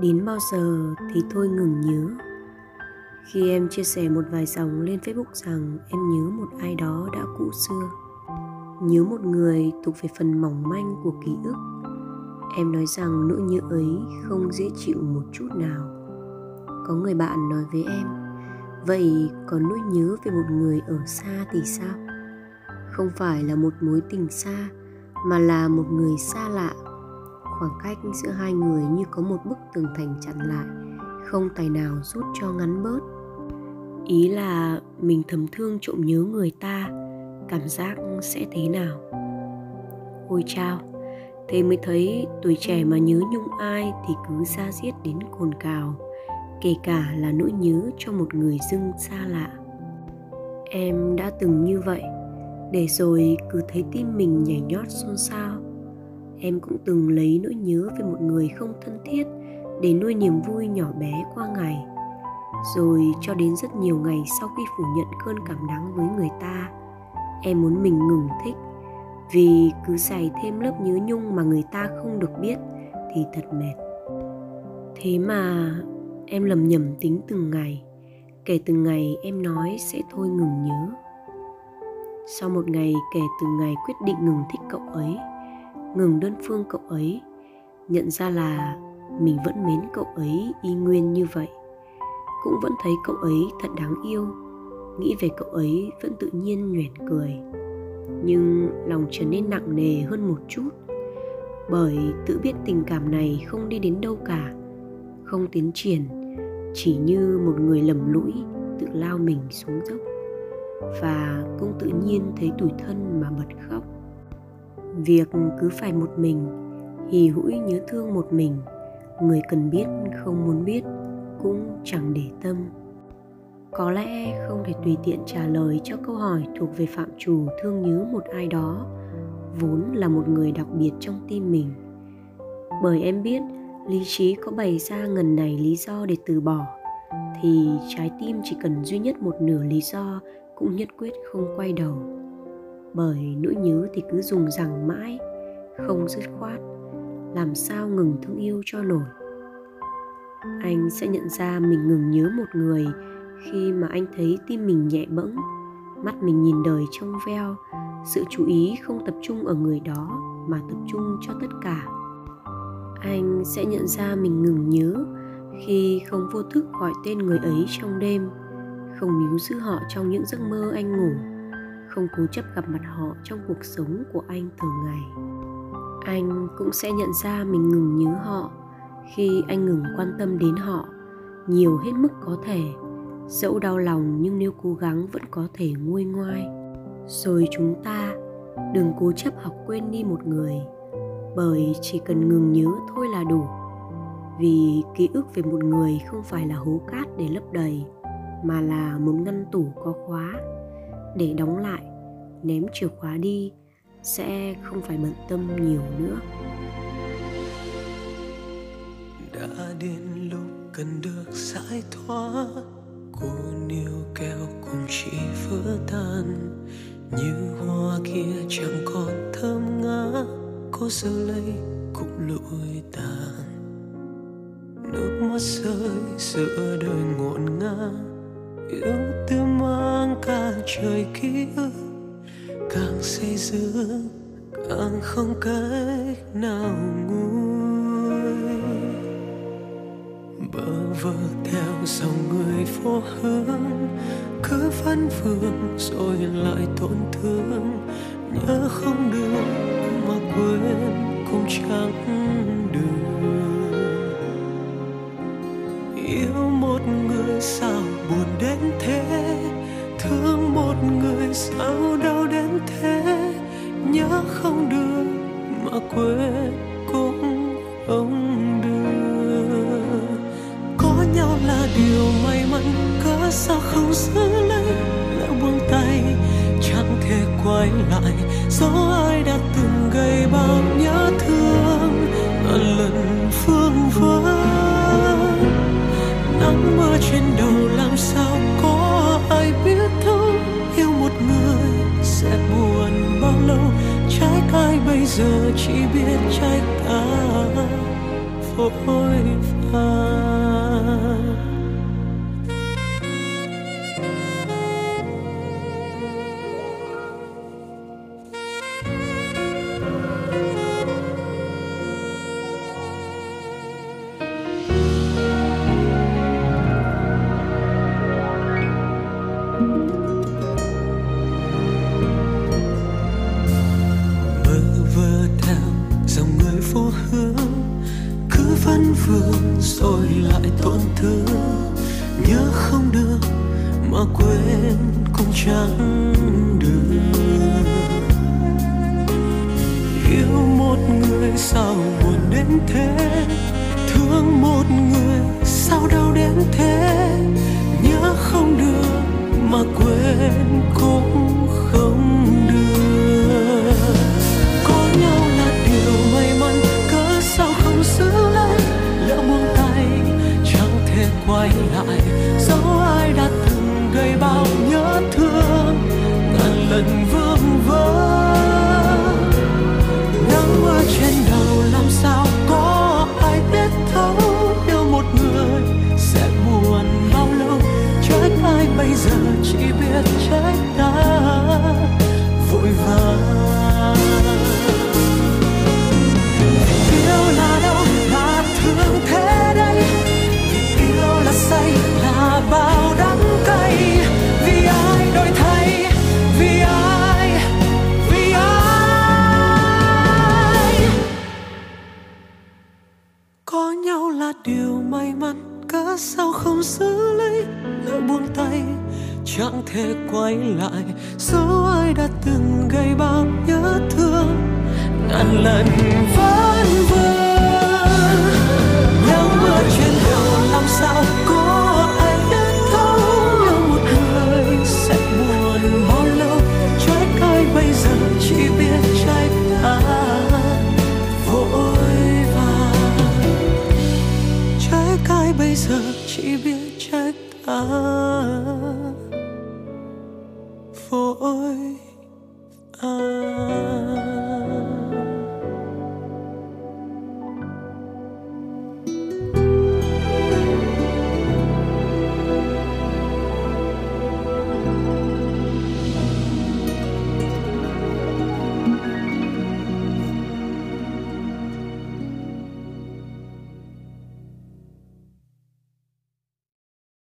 đến bao giờ thì thôi ngừng nhớ. Khi em chia sẻ một vài dòng lên facebook rằng em nhớ một ai đó đã cũ xưa. Nhớ một người thuộc về phần mỏng manh của ký ức. Em nói rằng nỗi nhớ ấy không dễ chịu một chút nào. Có người bạn nói với em, vậy còn nỗi nhớ về một người ở xa thì sao? Không phải là một mối tình xa, mà là một người xa lạ khoảng cách giữa hai người như có một bức tường thành chặn lại, không tài nào rút cho ngắn bớt. Ý là mình thầm thương trộm nhớ người ta, cảm giác sẽ thế nào? Ôi chao, thế mới thấy tuổi trẻ mà nhớ nhung ai thì cứ ra giết đến cồn cào, kể cả là nỗi nhớ cho một người dưng xa lạ. Em đã từng như vậy, để rồi cứ thấy tim mình nhảy nhót xôn xao em cũng từng lấy nỗi nhớ về một người không thân thiết để nuôi niềm vui nhỏ bé qua ngày. Rồi cho đến rất nhiều ngày sau khi phủ nhận cơn cảm đắng với người ta, em muốn mình ngừng thích. Vì cứ dày thêm lớp nhớ nhung mà người ta không được biết thì thật mệt. Thế mà em lầm nhầm tính từng ngày, kể từng ngày em nói sẽ thôi ngừng nhớ. Sau một ngày kể từ ngày quyết định ngừng thích cậu ấy ngừng đơn phương cậu ấy. Nhận ra là mình vẫn mến cậu ấy y nguyên như vậy. Cũng vẫn thấy cậu ấy thật đáng yêu. Nghĩ về cậu ấy vẫn tự nhiên nhoẻn cười. Nhưng lòng trở nên nặng nề hơn một chút. Bởi tự biết tình cảm này không đi đến đâu cả. Không tiến triển. Chỉ như một người lầm lũi tự lao mình xuống dốc. Và cũng tự nhiên thấy tủi thân mà bật khóc việc cứ phải một mình, hì hũi nhớ thương một mình, người cần biết không muốn biết cũng chẳng để tâm. Có lẽ không thể tùy tiện trả lời cho câu hỏi thuộc về phạm trù thương nhớ một ai đó, vốn là một người đặc biệt trong tim mình. Bởi em biết lý trí có bày ra ngần này lý do để từ bỏ, thì trái tim chỉ cần duy nhất một nửa lý do cũng nhất quyết không quay đầu bởi nỗi nhớ thì cứ dùng rằng mãi, không dứt khoát, làm sao ngừng thương yêu cho nổi. Anh sẽ nhận ra mình ngừng nhớ một người khi mà anh thấy tim mình nhẹ bẫng, mắt mình nhìn đời trong veo, sự chú ý không tập trung ở người đó mà tập trung cho tất cả. Anh sẽ nhận ra mình ngừng nhớ khi không vô thức gọi tên người ấy trong đêm, không níu giữ họ trong những giấc mơ anh ngủ không cố chấp gặp mặt họ trong cuộc sống của anh thường ngày. Anh cũng sẽ nhận ra mình ngừng nhớ họ. Khi anh ngừng quan tâm đến họ, nhiều hết mức có thể. Dẫu đau lòng nhưng nếu cố gắng vẫn có thể nguôi ngoai. Rồi chúng ta, đừng cố chấp học quên đi một người. Bởi chỉ cần ngừng nhớ thôi là đủ. Vì ký ức về một người không phải là hố cát để lấp đầy, mà là một ngăn tủ có khóa để đóng lại, ném chìa khóa đi, sẽ không phải bận tâm nhiều nữa. Đã đến lúc cần được giải thoát, cô níu keo cùng chỉ vỡ tan. Như hoa kia chẳng còn thơm ngát có giờ lấy cũng lụi tàn. Nước mắt rơi giữa đời ngổn ngang yêu tư mang cả trời ký ức, càng xây dựng, càng không cách nào nguôi. Bơ vơ theo dòng người phố hướng, cứ vấn vương rồi lại tổn thương. Nhớ không được mà quên, cũng chẳng sao buồn đến thế? Thương một người sao đau đến thế? Nhớ không được mà quên cũng không được. Có nhau là điều may mắn, cớ sao không giữ lấy? Lại buông tay, chẳng thể quay lại. Dẫu ai đã từng gây bao nhớ thương ngàn lần phương vắng nắng mưa trên đầu làm sao có ai biết thấu yêu một người sẽ buồn bao lâu? Trái cay bây giờ chỉ biết trách ta. Phôi phai. rồi lại tổn thương. Nhớ không được mà quên cũng chẳng được. Yêu một người sao buồn đến thế? Thương một người sao đau đến thế? Nhớ không được mà quên cũng chẳng thể quay lại dẫu ai đã từng gây bao nhớ thương. Ngàn lần vẫn vương nắng mưa trên đầu làm sao cũng